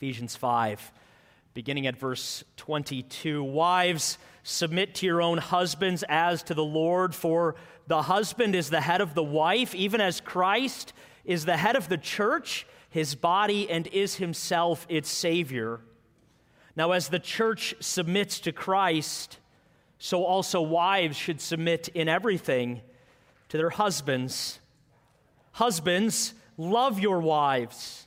Ephesians 5, beginning at verse 22. Wives, submit to your own husbands as to the Lord, for the husband is the head of the wife, even as Christ is the head of the church, his body, and is himself its Savior. Now, as the church submits to Christ, so also wives should submit in everything to their husbands. Husbands, love your wives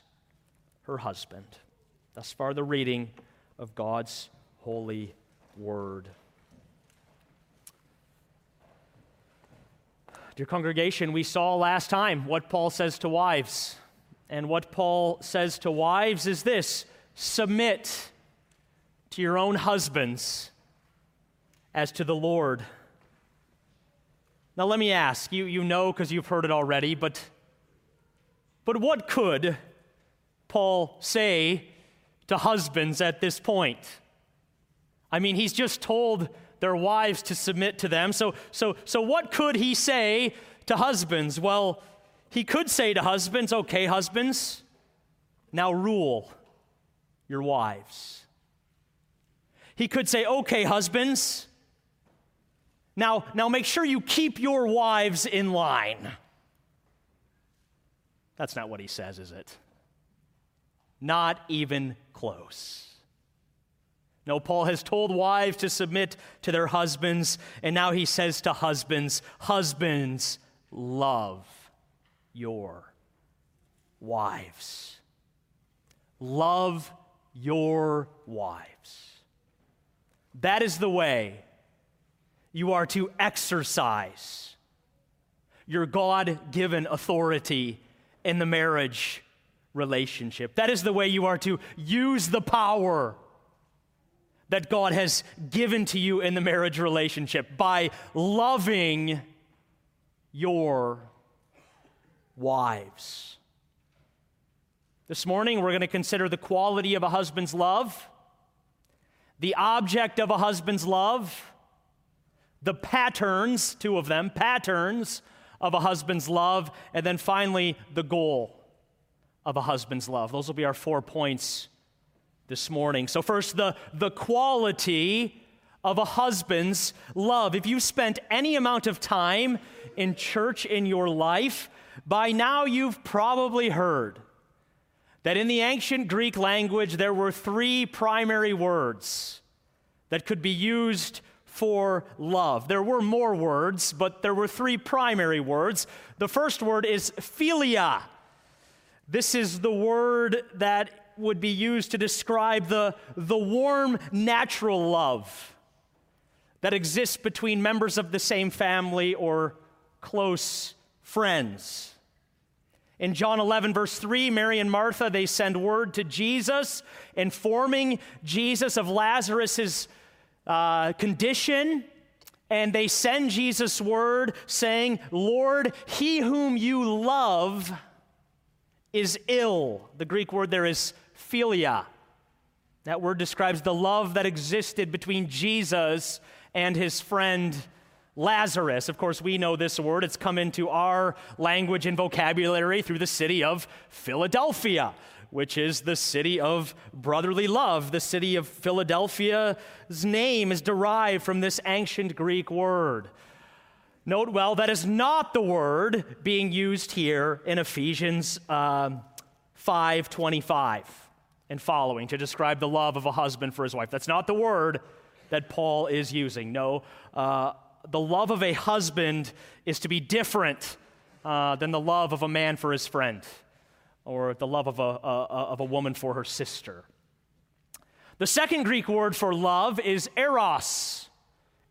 her husband. Thus far, the reading of God's holy word. Dear congregation, we saw last time what Paul says to wives. And what Paul says to wives is this submit to your own husbands as to the Lord. Now, let me ask you, you know because you've heard it already, but, but what could Paul say to husbands at this point? I mean, he's just told their wives to submit to them. So, so, so what could he say to husbands? Well, he could say to husbands, okay, husbands, now rule your wives. He could say, okay, husbands, now, now make sure you keep your wives in line. That's not what he says, is it? Not even close. No, Paul has told wives to submit to their husbands, and now he says to husbands, Husbands, love your wives. Love your wives. That is the way you are to exercise your God given authority in the marriage relationship. That is the way you are to use the power that God has given to you in the marriage relationship by loving your wives. This morning, we're going to consider the quality of a husband's love, the object of a husband's love, the patterns, two of them, patterns of a husband's love, and then finally, the goal of a husband's love. Those will be our four points this morning. So, first, the, the quality of a husband's love. If you've spent any amount of time in church in your life, by now you've probably heard that in the ancient Greek language there were three primary words that could be used for love. There were more words, but there were three primary words. The first word is philia. This is the word that would be used to describe the, the warm, natural love that exists between members of the same family or close friends. In John 11, verse 3, Mary and Martha, they send word to Jesus, informing Jesus of Lazarus' uh, condition. And they send Jesus word saying, Lord, he whom you love is ill. The Greek word there is philia. That word describes the love that existed between Jesus and his friend Lazarus. Of course, we know this word. It's come into our language and vocabulary through the city of Philadelphia, which is the city of brotherly love. The city of Philadelphia's name is derived from this ancient Greek word. Note well, that is not the word being used here in Ephesians uh, 5:25. and following to describe the love of a husband for his wife. That's not the word that Paul is using. No, uh, the love of a husband is to be different uh, than the love of a man for his friend or the love of a, a, of a woman for her sister. The second Greek word for love is eros.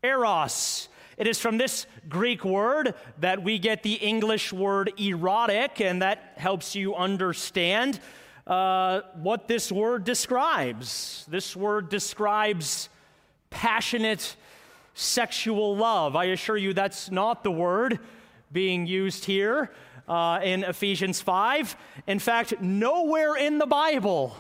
Eros. It is from this Greek word that we get the English word erotic, and that helps you understand uh, what this word describes. This word describes passionate sexual love. I assure you that's not the word being used here uh, in Ephesians 5. In fact, nowhere in the Bible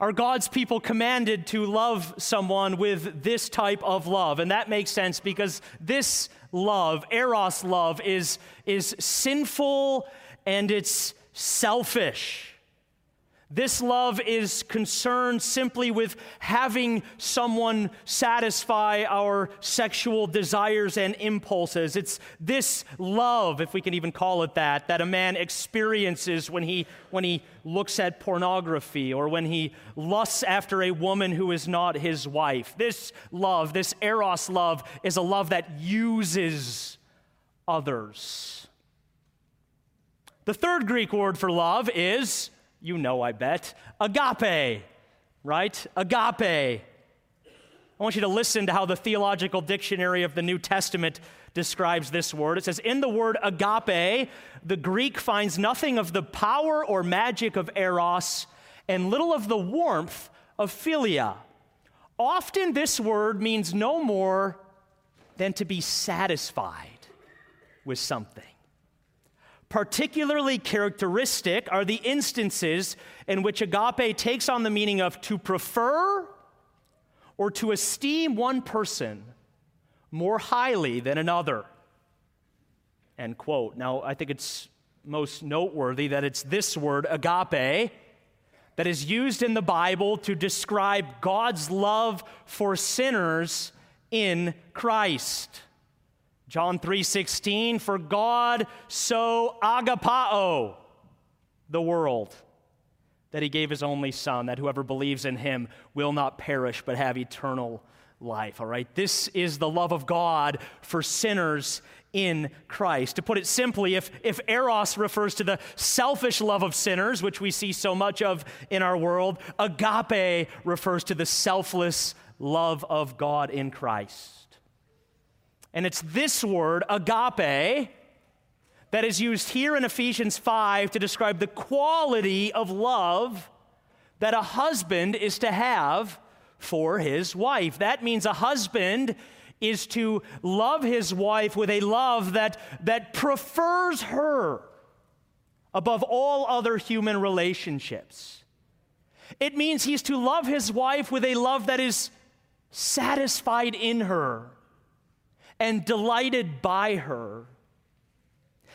are God's people commanded to love someone with this type of love? And that makes sense because this love, Eros love, is, is sinful and it's selfish. This love is concerned simply with having someone satisfy our sexual desires and impulses. It's this love, if we can even call it that, that a man experiences when he, when he looks at pornography or when he lusts after a woman who is not his wife. This love, this eros love, is a love that uses others. The third Greek word for love is you know, I bet. Agape, right? Agape. I want you to listen to how the Theological Dictionary of the New Testament describes this word. It says, In the word agape, the Greek finds nothing of the power or magic of eros and little of the warmth of philia. Often, this word means no more than to be satisfied with something. Particularly characteristic are the instances in which agape takes on the meaning of to prefer or to esteem one person more highly than another. End quote. Now, I think it's most noteworthy that it's this word, agape, that is used in the Bible to describe God's love for sinners in Christ. John 3:16 for God so agapao the world that he gave his only son that whoever believes in him will not perish but have eternal life. All right? This is the love of God for sinners in Christ. To put it simply if if eros refers to the selfish love of sinners which we see so much of in our world agape refers to the selfless love of God in Christ and it's this word, agape, that is used here in Ephesians 5 to describe the quality of love that a husband is to have for his wife. That means a husband is to love his wife with a love that, that prefers her above all other human relationships. It means he's to love his wife with a love that is satisfied in her and delighted by her.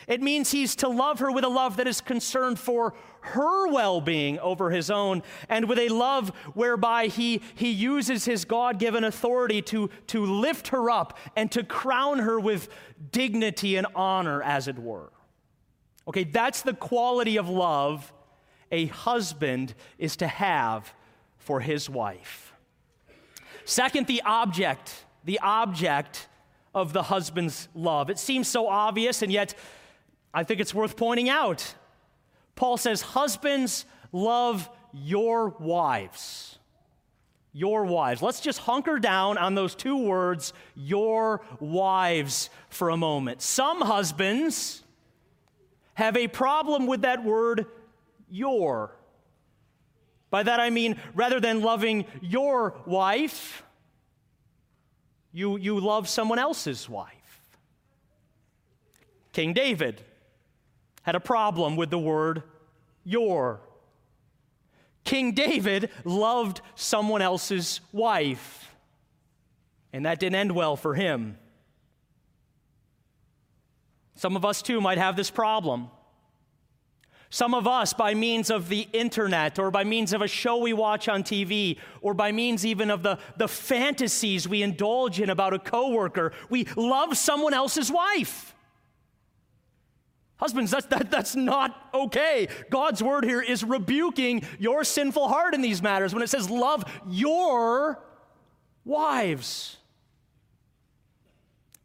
It means he's to love her with a love that is concerned for her well being over his own, and with a love whereby he, he uses his God given authority to, to lift her up and to crown her with dignity and honor, as it were. Okay, that's the quality of love a husband is to have for his wife. Second, the object. The object of the husband's love. It seems so obvious, and yet I think it's worth pointing out. Paul says, Husbands, love your wives. Your wives. Let's just hunker down on those two words, your wives, for a moment. Some husbands have a problem with that word, your. By that I mean, rather than loving your wife, you, you love someone else's wife. King David had a problem with the word your. King David loved someone else's wife, and that didn't end well for him. Some of us too might have this problem. Some of us, by means of the internet or by means of a show we watch on TV or by means even of the, the fantasies we indulge in about a coworker, we love someone else's wife. Husbands, that's, that, that's not okay. God's word here is rebuking your sinful heart in these matters when it says, Love your wives.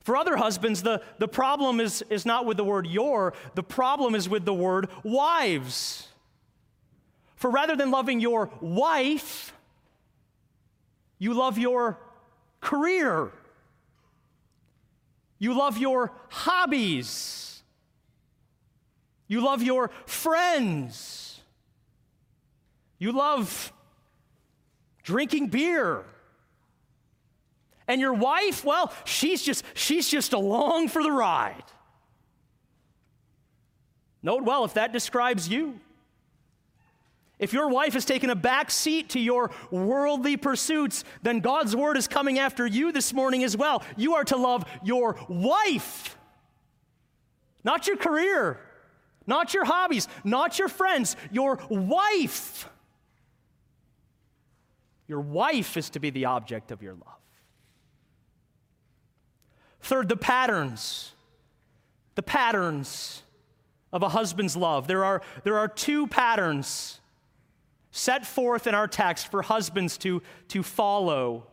For other husbands, the, the problem is, is not with the word your, the problem is with the word wives. For rather than loving your wife, you love your career, you love your hobbies, you love your friends, you love drinking beer and your wife, well, she's just she's just along for the ride. Note well if that describes you. If your wife has taken a back seat to your worldly pursuits, then God's word is coming after you this morning as well. You are to love your wife, not your career, not your hobbies, not your friends, your wife. Your wife is to be the object of your love. Third, the patterns. The patterns of a husband's love. There are, there are two patterns set forth in our text for husbands to, to follow.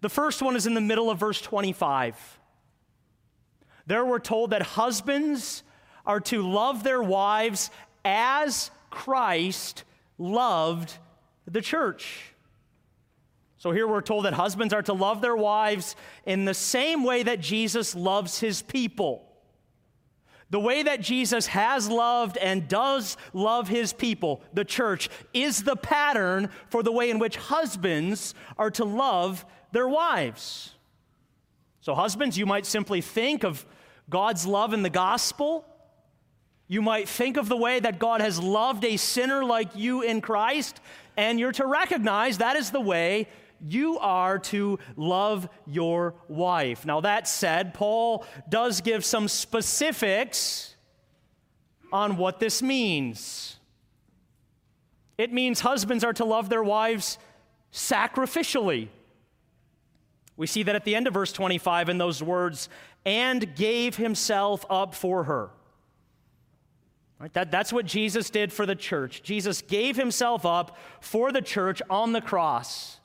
The first one is in the middle of verse 25. There we're told that husbands are to love their wives as Christ loved the church. So here we're told that husbands are to love their wives in the same way that Jesus loves his people. The way that Jesus has loved and does love his people, the church, is the pattern for the way in which husbands are to love their wives. So, husbands, you might simply think of God's love in the gospel. You might think of the way that God has loved a sinner like you in Christ, and you're to recognize that is the way you are to love your wife. Now, that said, Paul does give some specifics on what this means. It means husbands are to love their wives sacrificially. We see that at the end of verse 25 in those words, and gave himself up for her. Right, that, that's what Jesus did for the church. Jesus gave himself up for the church on the cross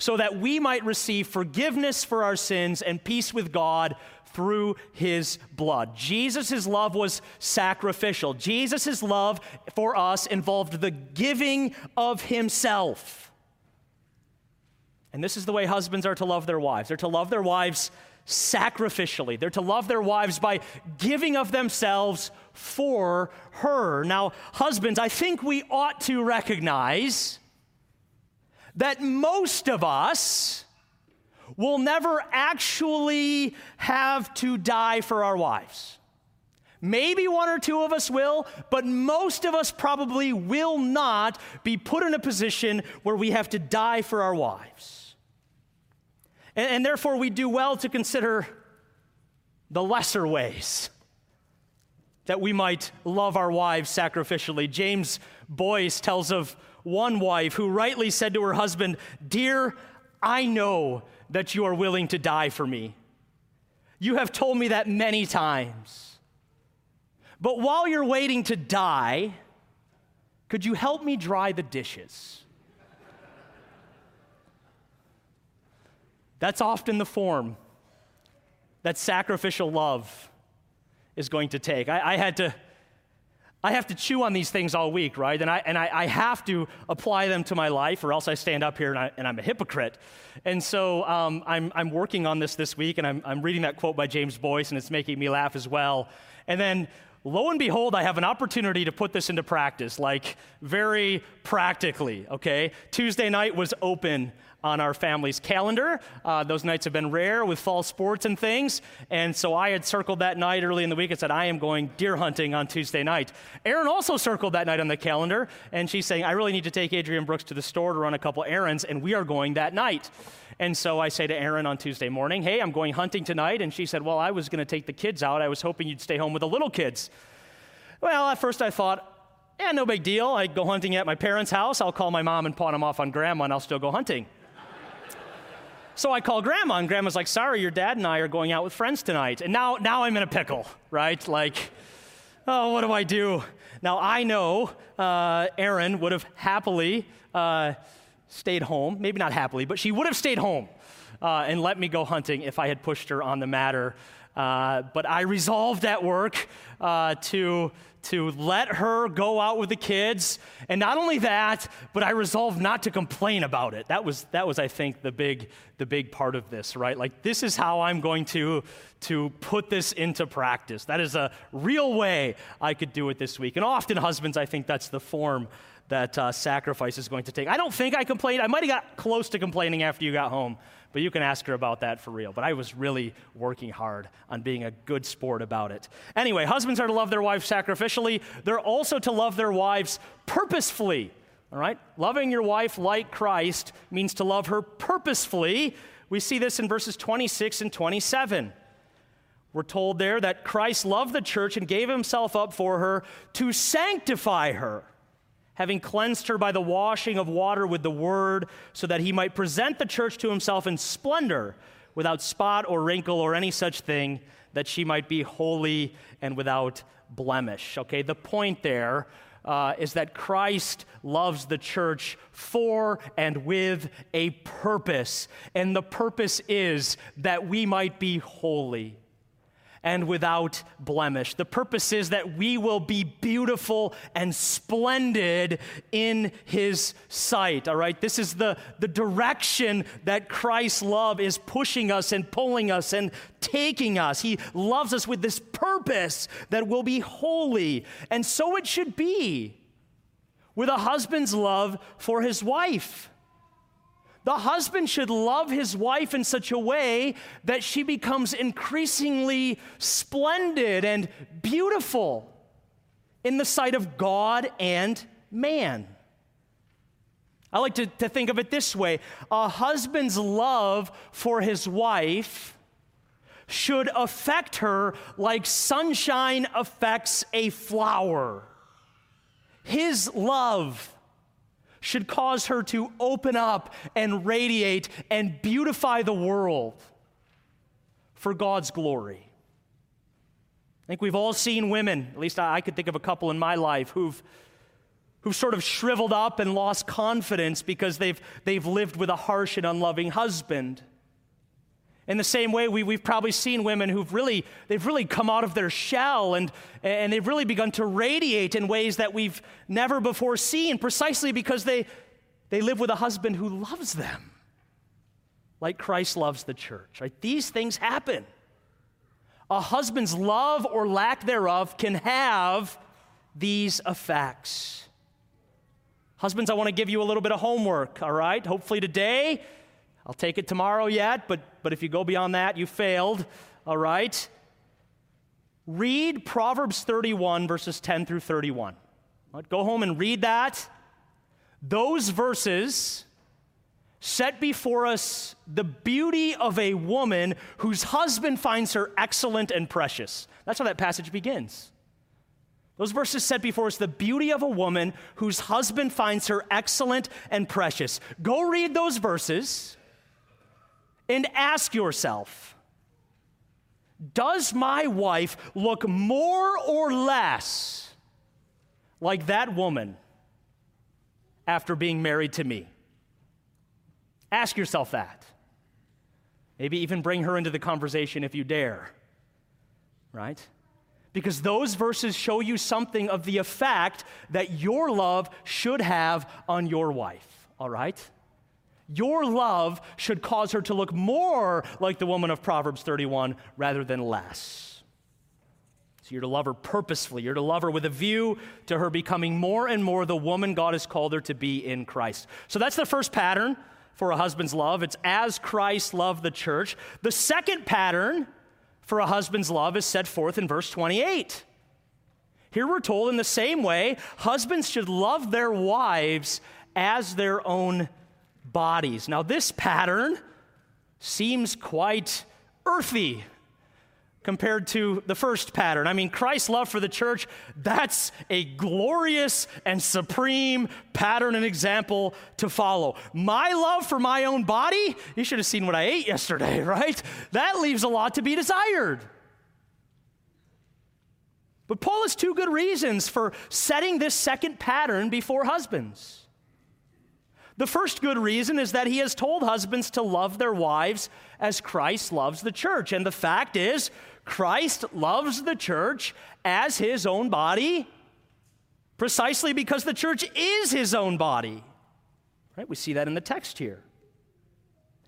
so that we might receive forgiveness for our sins and peace with God through his blood. Jesus' love was sacrificial. Jesus' love for us involved the giving of himself. And this is the way husbands are to love their wives. They're to love their wives sacrificially. They're to love their wives by giving of themselves for her. Now, husbands, I think we ought to recognize that most of us will never actually have to die for our wives. Maybe one or two of us will, but most of us probably will not be put in a position where we have to die for our wives. And, and therefore, we do well to consider the lesser ways that we might love our wives sacrificially. James Boice tells of one wife who rightly said to her husband, Dear, I know that you are willing to die for me. You have told me that many times. But while you're waiting to die, could you help me dry the dishes? That's often the form that sacrificial love is going to take. I, I had to I have to chew on these things all week, right? And I, and I, I, have to apply them to my life, or else I stand up here and, I, and I'm a hypocrite. And so um, I'm, I'm working on this this week, and I'm, I'm reading that quote by James Boice, and it's making me laugh as well. And then lo and behold, I have an opportunity to put this into practice, like very practically, okay? Tuesday night was open on our family's calendar. Uh, those nights have been rare with fall sports and things. And so I had circled that night early in the week and said, I am going deer hunting on Tuesday night. Erin also circled that night on the calendar, and she's saying, I really need to take Adrian Brooks to the store to run a couple errands, and we are going that night. And so I say to Erin on Tuesday morning, Hey, I'm going hunting tonight. And she said, Well, I was going to take the kids out. I was hoping you'd stay home with the little kids. Well, at first I thought, yeah, no big deal. I go hunting at my parents' house. I'll call my mom and pawn them off on grandma, and I'll still go hunting. So I call grandma, and grandma's like, sorry, your dad and I are going out with friends tonight. And now, now I'm in a pickle, right? Like, oh, what do I do? Now, I know uh, Erin would have happily uh, stayed home. Maybe not happily, but she would have stayed home uh, and let me go hunting if I had pushed her on the matter. Uh, but I resolved at work uh, to, to let her go out with the kids. And not only that, but I resolved not to complain about it. That was, that was I think, the big, the big part of this, right? Like, this is how I'm going to, to put this into practice. That is a real way I could do it this week. And often, husbands, I think that's the form that uh, sacrifice is going to take. I don't think I complained. I might have got close to complaining after you got home, but you can ask her about that for real. But I was really working hard on being a good sport about it. Anyway, husbands are to love their wives sacrificially, they're also to love their wives purposefully. All right? Loving your wife like Christ means to love her purposefully. We see this in verses 26 and 27. We're told there that Christ loved the church and gave himself up for her to sanctify her having cleansed her by the washing of water with the word, so that he might present the church to himself in splendor, without spot or wrinkle or any such thing, that she might be holy and without blemish. Okay, the point there uh, is that Christ loves the church for and with a purpose. And the purpose is that we might be holy and without blemish. The purpose is that we will be beautiful and splendid in His sight, all right? This is the, the direction that Christ's love is pushing us and pulling us and taking us. He loves us with this purpose that we'll be holy. And so it should be with a husband's love for his wife. The husband should love his wife in such a way that she becomes increasingly splendid and beautiful in the sight of God and man. I like to, to think of it this way a husband's love for his wife should affect her like sunshine affects a flower. His love should cause her to open up and radiate and beautify the world for God's glory. I think we've all seen women, at least I could think of a couple in my life, who've, who've sort of shriveled up and lost confidence because they've, they've lived with a harsh and unloving husband. In the same way, we, we've probably seen women who've really, they've really come out of their shell and, and they've really begun to radiate in ways that we've never before seen, precisely because they, they live with a husband who loves them, like Christ loves the church. Right? These things happen. A husband's love or lack thereof can have these effects. Husbands, I want to give you a little bit of homework, all right? Hopefully today I'll take it tomorrow yet, but, but if you go beyond that, you failed, all right? Read Proverbs 31, verses 10 through 31. Right, go home and read that. Those verses set before us the beauty of a woman whose husband finds her excellent and precious. That's how that passage begins. Those verses set before us the beauty of a woman whose husband finds her excellent and precious. Go read those verses and ask yourself Does my wife look more or less like that woman after being married to me? Ask yourself that. Maybe even bring her into the conversation if you dare, right? Because those verses show you something of the effect that your love should have on your wife, all right? Your love should cause her to look more like the woman of Proverbs 31 rather than less. So you're to love her purposefully. You're to love her with a view to her becoming more and more the woman God has called her to be in Christ. So that's the first pattern for a husband's love. It's as Christ loved the church. The second pattern for a husband's love is set forth in verse 28. Here we're told in the same way, husbands should love their wives as their own bodies. Now, this pattern seems quite earthy compared to the first pattern. I mean, Christ's love for the church, that's a glorious and supreme pattern and example to follow. My love for my own body, you should have seen what I ate yesterday, right? That leaves a lot to be desired. But Paul has two good reasons for setting this second pattern before husbands. The first good reason is that he has told husbands to love their wives as Christ loves the church. And the fact is, Christ loves the church as his own body precisely because the church is his own body. Right? We see that in the text here.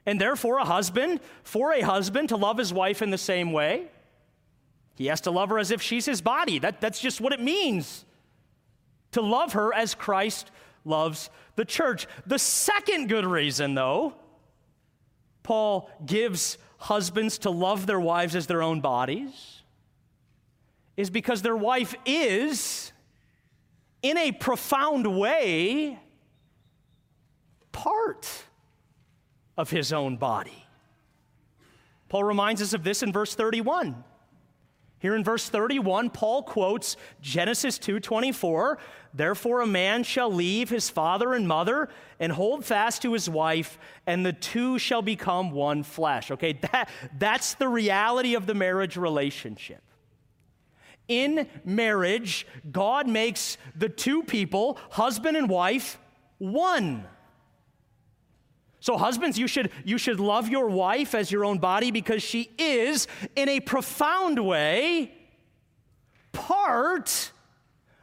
And therefore, a husband, for a husband to love his wife in the same way, he has to love her as if she's his body. That, that's just what it means to love her as Christ loves the church. The second good reason, though, Paul gives husbands to love their wives as their own bodies is because their wife is, in a profound way, part of his own body. Paul reminds us of this in verse 31. Here in verse 31, Paul quotes Genesis 2:24, "Therefore a man shall leave his father and mother and hold fast to his wife, and the two shall become one flesh." Okay, that, that's the reality of the marriage relationship. In marriage, God makes the two people, husband and wife, one. So, husbands, you should, you should love your wife as your own body because she is, in a profound way, part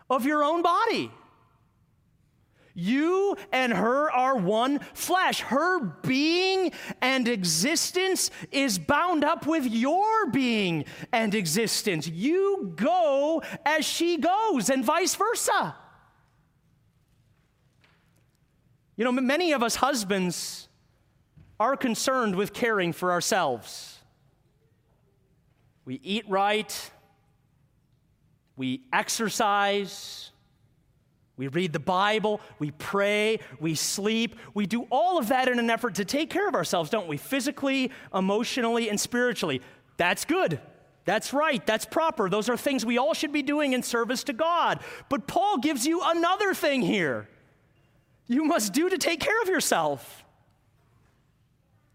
of your own body. You and her are one flesh. Her being and existence is bound up with your being and existence. You go as she goes, and vice versa. You know, many of us husbands are concerned with caring for ourselves. We eat right, we exercise, we read the Bible, we pray, we sleep. We do all of that in an effort to take care of ourselves, don't we? Physically, emotionally, and spiritually. That's good. That's right. That's proper. Those are things we all should be doing in service to God. But Paul gives you another thing here you must do to take care of yourself.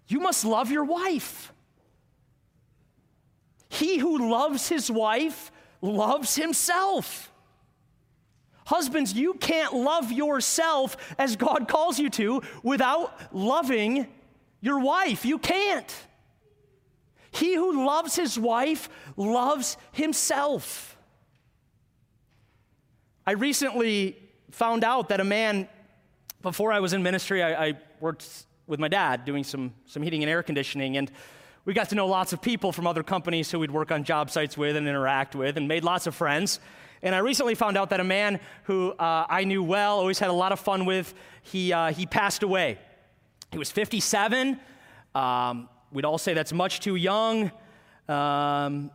You must love your wife. He who loves his wife loves himself. Husbands, you can't love yourself as God calls you to without loving your wife. You can't. He who loves his wife loves himself. I recently found out that a man, before I was in ministry, I, I worked with my dad doing some, some heating and air conditioning. And we got to know lots of people from other companies who we'd work on job sites with and interact with and made lots of friends. And I recently found out that a man who uh, I knew well, always had a lot of fun with, he, uh, he passed away. He was 57. Um, we'd all say that's much too young. Um,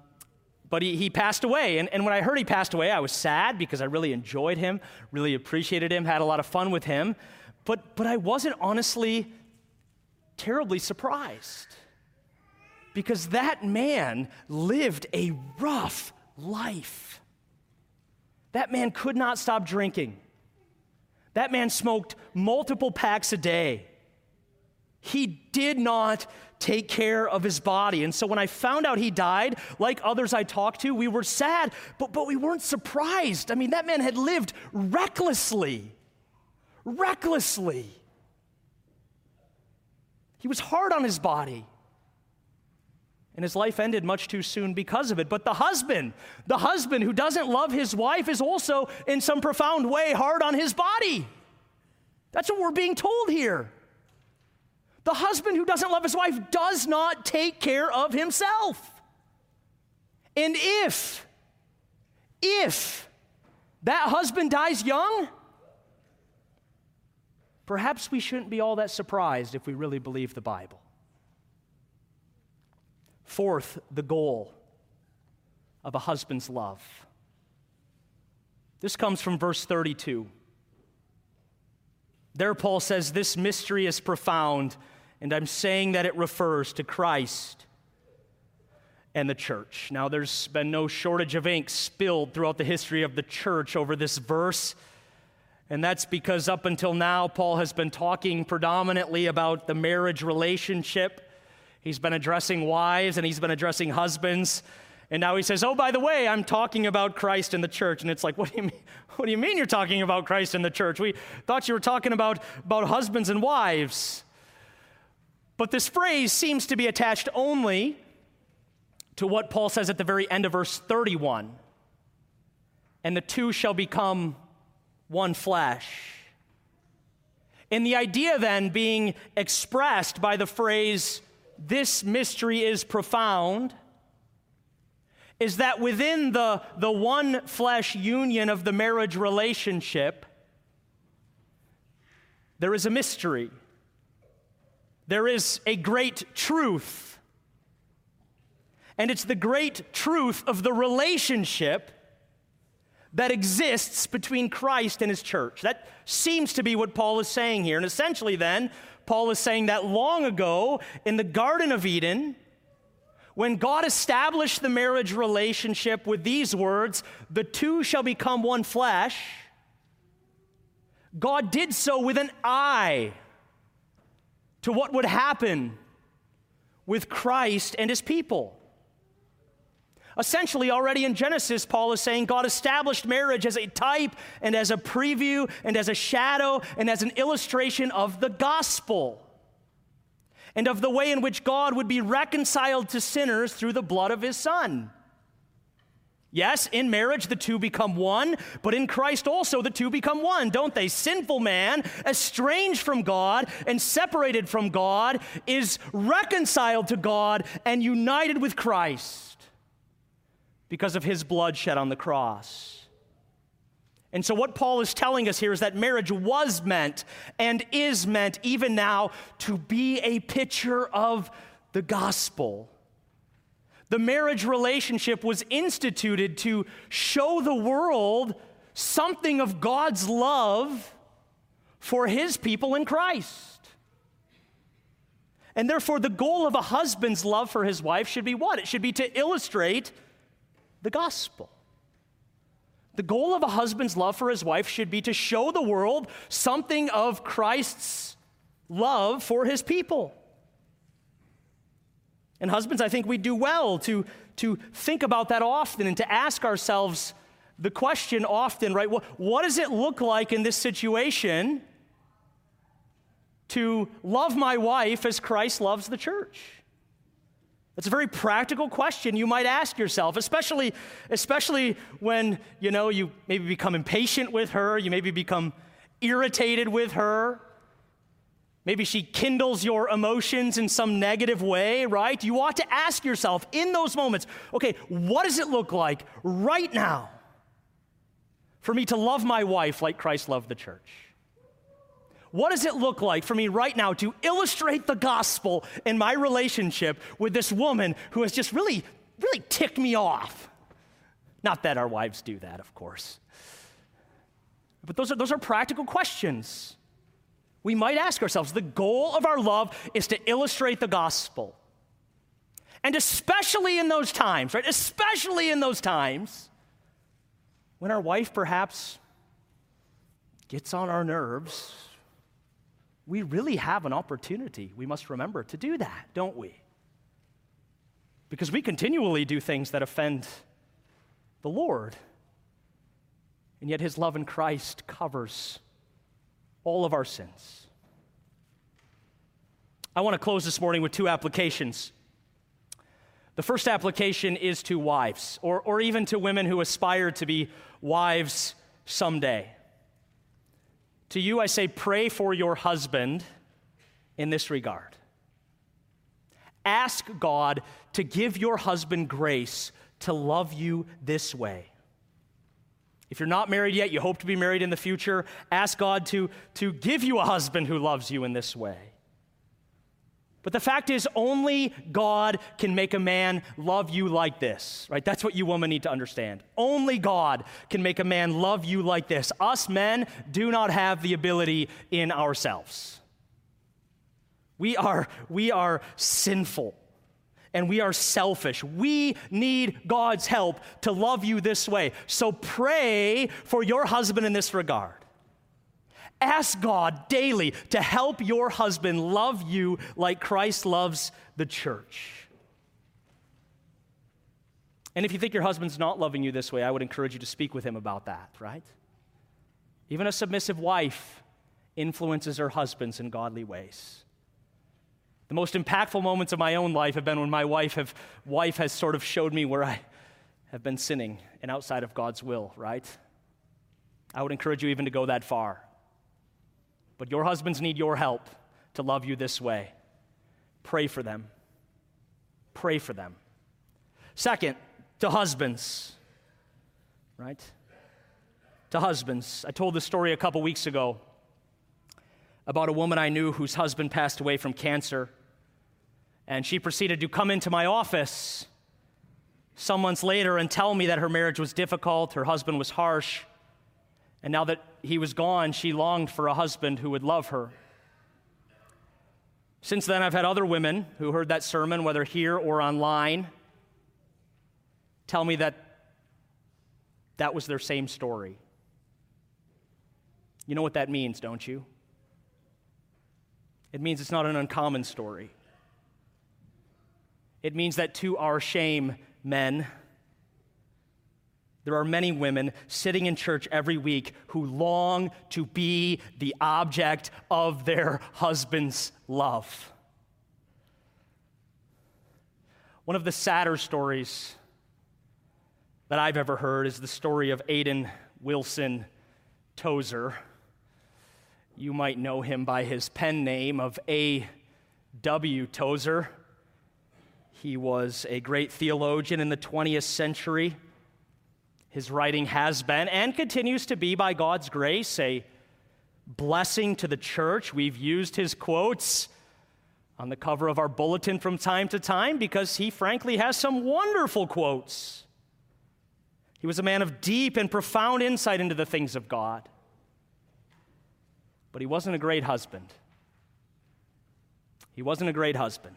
but he, he passed away. And, and when I heard he passed away, I was sad because I really enjoyed him, really appreciated him, had a lot of fun with him. But, but I wasn't honestly terribly surprised because that man lived a rough life. That man could not stop drinking. That man smoked multiple packs a day. He did not take care of his body. And so when I found out he died, like others I talked to, we were sad, but, but we weren't surprised. I mean, that man had lived recklessly. Recklessly. He was hard on his body. And his life ended much too soon because of it. But the husband, the husband who doesn't love his wife, is also in some profound way hard on his body. That's what we're being told here. The husband who doesn't love his wife does not take care of himself. And if, if that husband dies young, perhaps we shouldn't be all that surprised if we really believe the Bible. Fourth, the goal of a husband's love. This comes from verse 32. There, Paul says, This mystery is profound, and I'm saying that it refers to Christ and the church. Now, there's been no shortage of ink spilled throughout the history of the church over this verse. And that's because up until now, Paul has been talking predominantly about the marriage relationship. He's been addressing wives and he's been addressing husbands. And now he says, Oh, by the way, I'm talking about Christ and the church. And it's like, What do you mean? What do you mean you're talking about Christ and the church? We thought you were talking about, about husbands and wives. But this phrase seems to be attached only to what Paul says at the very end of verse 31 and the two shall become one flesh. And the idea then being expressed by the phrase, this mystery is profound, is that within the, the one flesh union of the marriage relationship, there is a mystery. There is a great truth. And it's the great truth of the relationship that exists between Christ and his church. That seems to be what Paul is saying here. And essentially, then, Paul is saying that long ago in the Garden of Eden, when God established the marriage relationship with these words, the two shall become one flesh, God did so with an eye to what would happen with Christ and his people. Essentially, already in Genesis, Paul is saying God established marriage as a type and as a preview and as a shadow and as an illustration of the gospel and of the way in which God would be reconciled to sinners through the blood of his Son. Yes, in marriage the two become one, but in Christ also the two become one, don't they? Sinful man, estranged from God and separated from God, is reconciled to God and united with Christ because of his blood shed on the cross. And so, what Paul is telling us here is that marriage was meant and is meant even now to be a picture of the gospel. The marriage relationship was instituted to show the world something of God's love for his people in Christ. And therefore, the goal of a husband's love for his wife should be what? It should be to illustrate the gospel. The goal of a husband's love for his wife should be to show the world something of Christ's love for his people. And husbands, I think we do well to, to think about that often and to ask ourselves the question often, right? What, what does it look like in this situation to love my wife as Christ loves the church? It's a very practical question you might ask yourself, especially, especially when you know you maybe become impatient with her, you maybe become irritated with her. Maybe she kindles your emotions in some negative way, right? You ought to ask yourself in those moments, okay, what does it look like right now for me to love my wife like Christ loved the church? What does it look like for me right now to illustrate the gospel in my relationship with this woman who has just really, really ticked me off? Not that our wives do that, of course. But those are, those are practical questions. We might ask ourselves the goal of our love is to illustrate the gospel. And especially in those times, right? Especially in those times when our wife perhaps gets on our nerves we really have an opportunity, we must remember, to do that, don't we? Because we continually do things that offend the Lord. And yet, His love in Christ covers all of our sins. I want to close this morning with two applications. The first application is to wives, or, or even to women who aspire to be wives someday. To you, I say, pray for your husband in this regard. Ask God to give your husband grace to love you this way. If you're not married yet, you hope to be married in the future, ask God to, to give you a husband who loves you in this way. But the fact is, only God can make a man love you like this, right? That's what you women need to understand. Only God can make a man love you like this. Us men do not have the ability in ourselves. We are, we are sinful and we are selfish. We need God's help to love you this way. So pray for your husband in this regard. Ask God daily to help your husband love you like Christ loves the church. And if you think your husband's not loving you this way, I would encourage you to speak with him about that, right? Even a submissive wife influences her husbands in godly ways. The most impactful moments of my own life have been when my wife, have, wife has sort of showed me where I have been sinning and outside of God's will, right? I would encourage you even to go that far. But your husbands need your help to love you this way. Pray for them. Pray for them. Second, to husbands, right? To husbands. I told this story a couple weeks ago about a woman I knew whose husband passed away from cancer. And she proceeded to come into my office some months later and tell me that her marriage was difficult, her husband was harsh, and now that he was gone, she longed for a husband who would love her. Since then, I've had other women who heard that sermon, whether here or online, tell me that that was their same story. You know what that means, don't you? It means it's not an uncommon story. It means that to our shame, men, there are many women sitting in church every week who long to be the object of their husband's love. One of the sadder stories that I've ever heard is the story of Aiden Wilson Tozer. You might know him by his pen name of A.W. Tozer. He was a great theologian in the 20th century. His writing has been and continues to be, by God's grace, a blessing to the church. We've used his quotes on the cover of our bulletin from time to time because he, frankly, has some wonderful quotes. He was a man of deep and profound insight into the things of God. But he wasn't a great husband. He wasn't a great husband.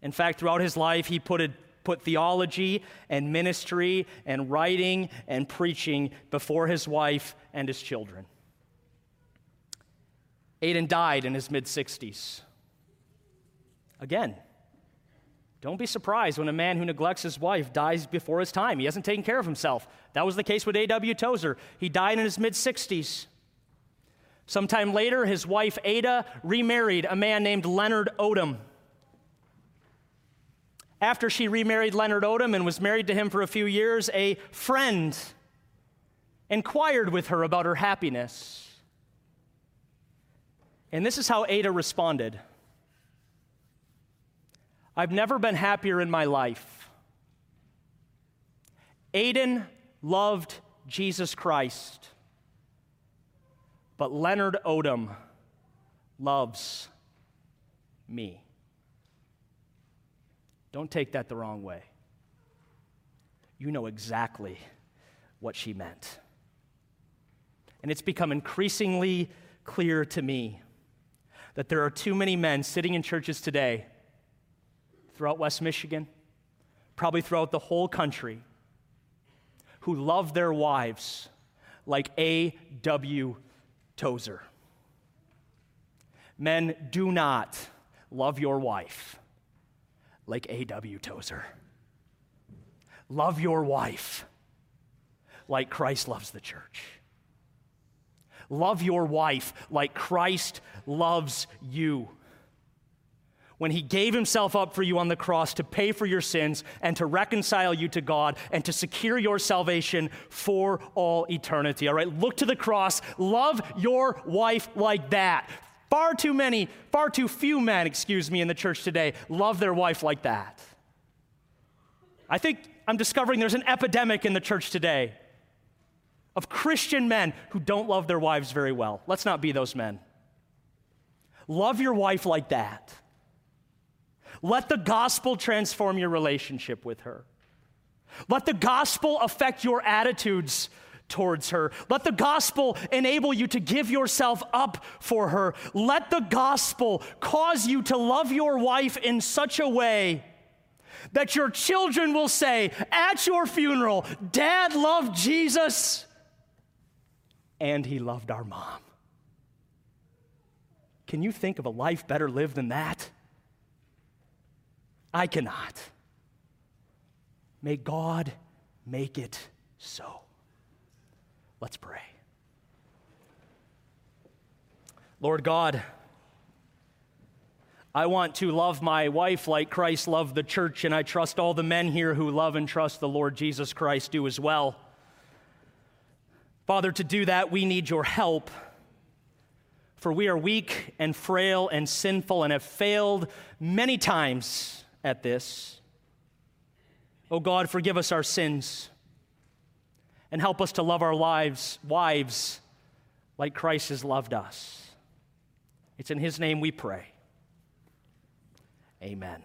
In fact, throughout his life, he put, a, put theology and ministry and writing and preaching before his wife and his children. Aiden died in his mid 60s. Again, don't be surprised when a man who neglects his wife dies before his time. He hasn't taken care of himself. That was the case with A.W. Tozer. He died in his mid 60s. Sometime later, his wife Ada remarried a man named Leonard Odam. After she remarried Leonard Odam and was married to him for a few years, a friend inquired with her about her happiness. And this is how Ada responded I've never been happier in my life. Aiden loved Jesus Christ, but Leonard Odam loves me. Don't take that the wrong way. You know exactly what she meant. And it's become increasingly clear to me that there are too many men sitting in churches today throughout West Michigan, probably throughout the whole country, who love their wives like A.W. Tozer. Men, do not love your wife like A.W. Tozer. Love your wife like Christ loves the church. Love your wife like Christ loves you. When he gave himself up for you on the cross to pay for your sins and to reconcile you to God and to secure your salvation for all eternity. All right, look to the cross. Love your wife like that. Far too many, far too few men, excuse me, in the church today love their wife like that. I think I'm discovering there's an epidemic in the church today of Christian men who don't love their wives very well. Let's not be those men. Love your wife like that. Let the gospel transform your relationship with her. Let the gospel affect your attitudes towards her. Let the gospel enable you to give yourself up for her. Let the gospel cause you to love your wife in such a way that your children will say at your funeral, Dad loved Jesus and he loved our mom. Can you think of a life better lived than that? I cannot. May God make it so. Let's pray. Lord God, I want to love my wife like Christ loved the church, and I trust all the men here who love and trust the Lord Jesus Christ do as well. Father, to do that, we need your help. For we are weak and frail and sinful and have failed many times at this. Oh God, forgive us our sins and help us to love our lives, wives like Christ has loved us. It's in His name we pray. Amen.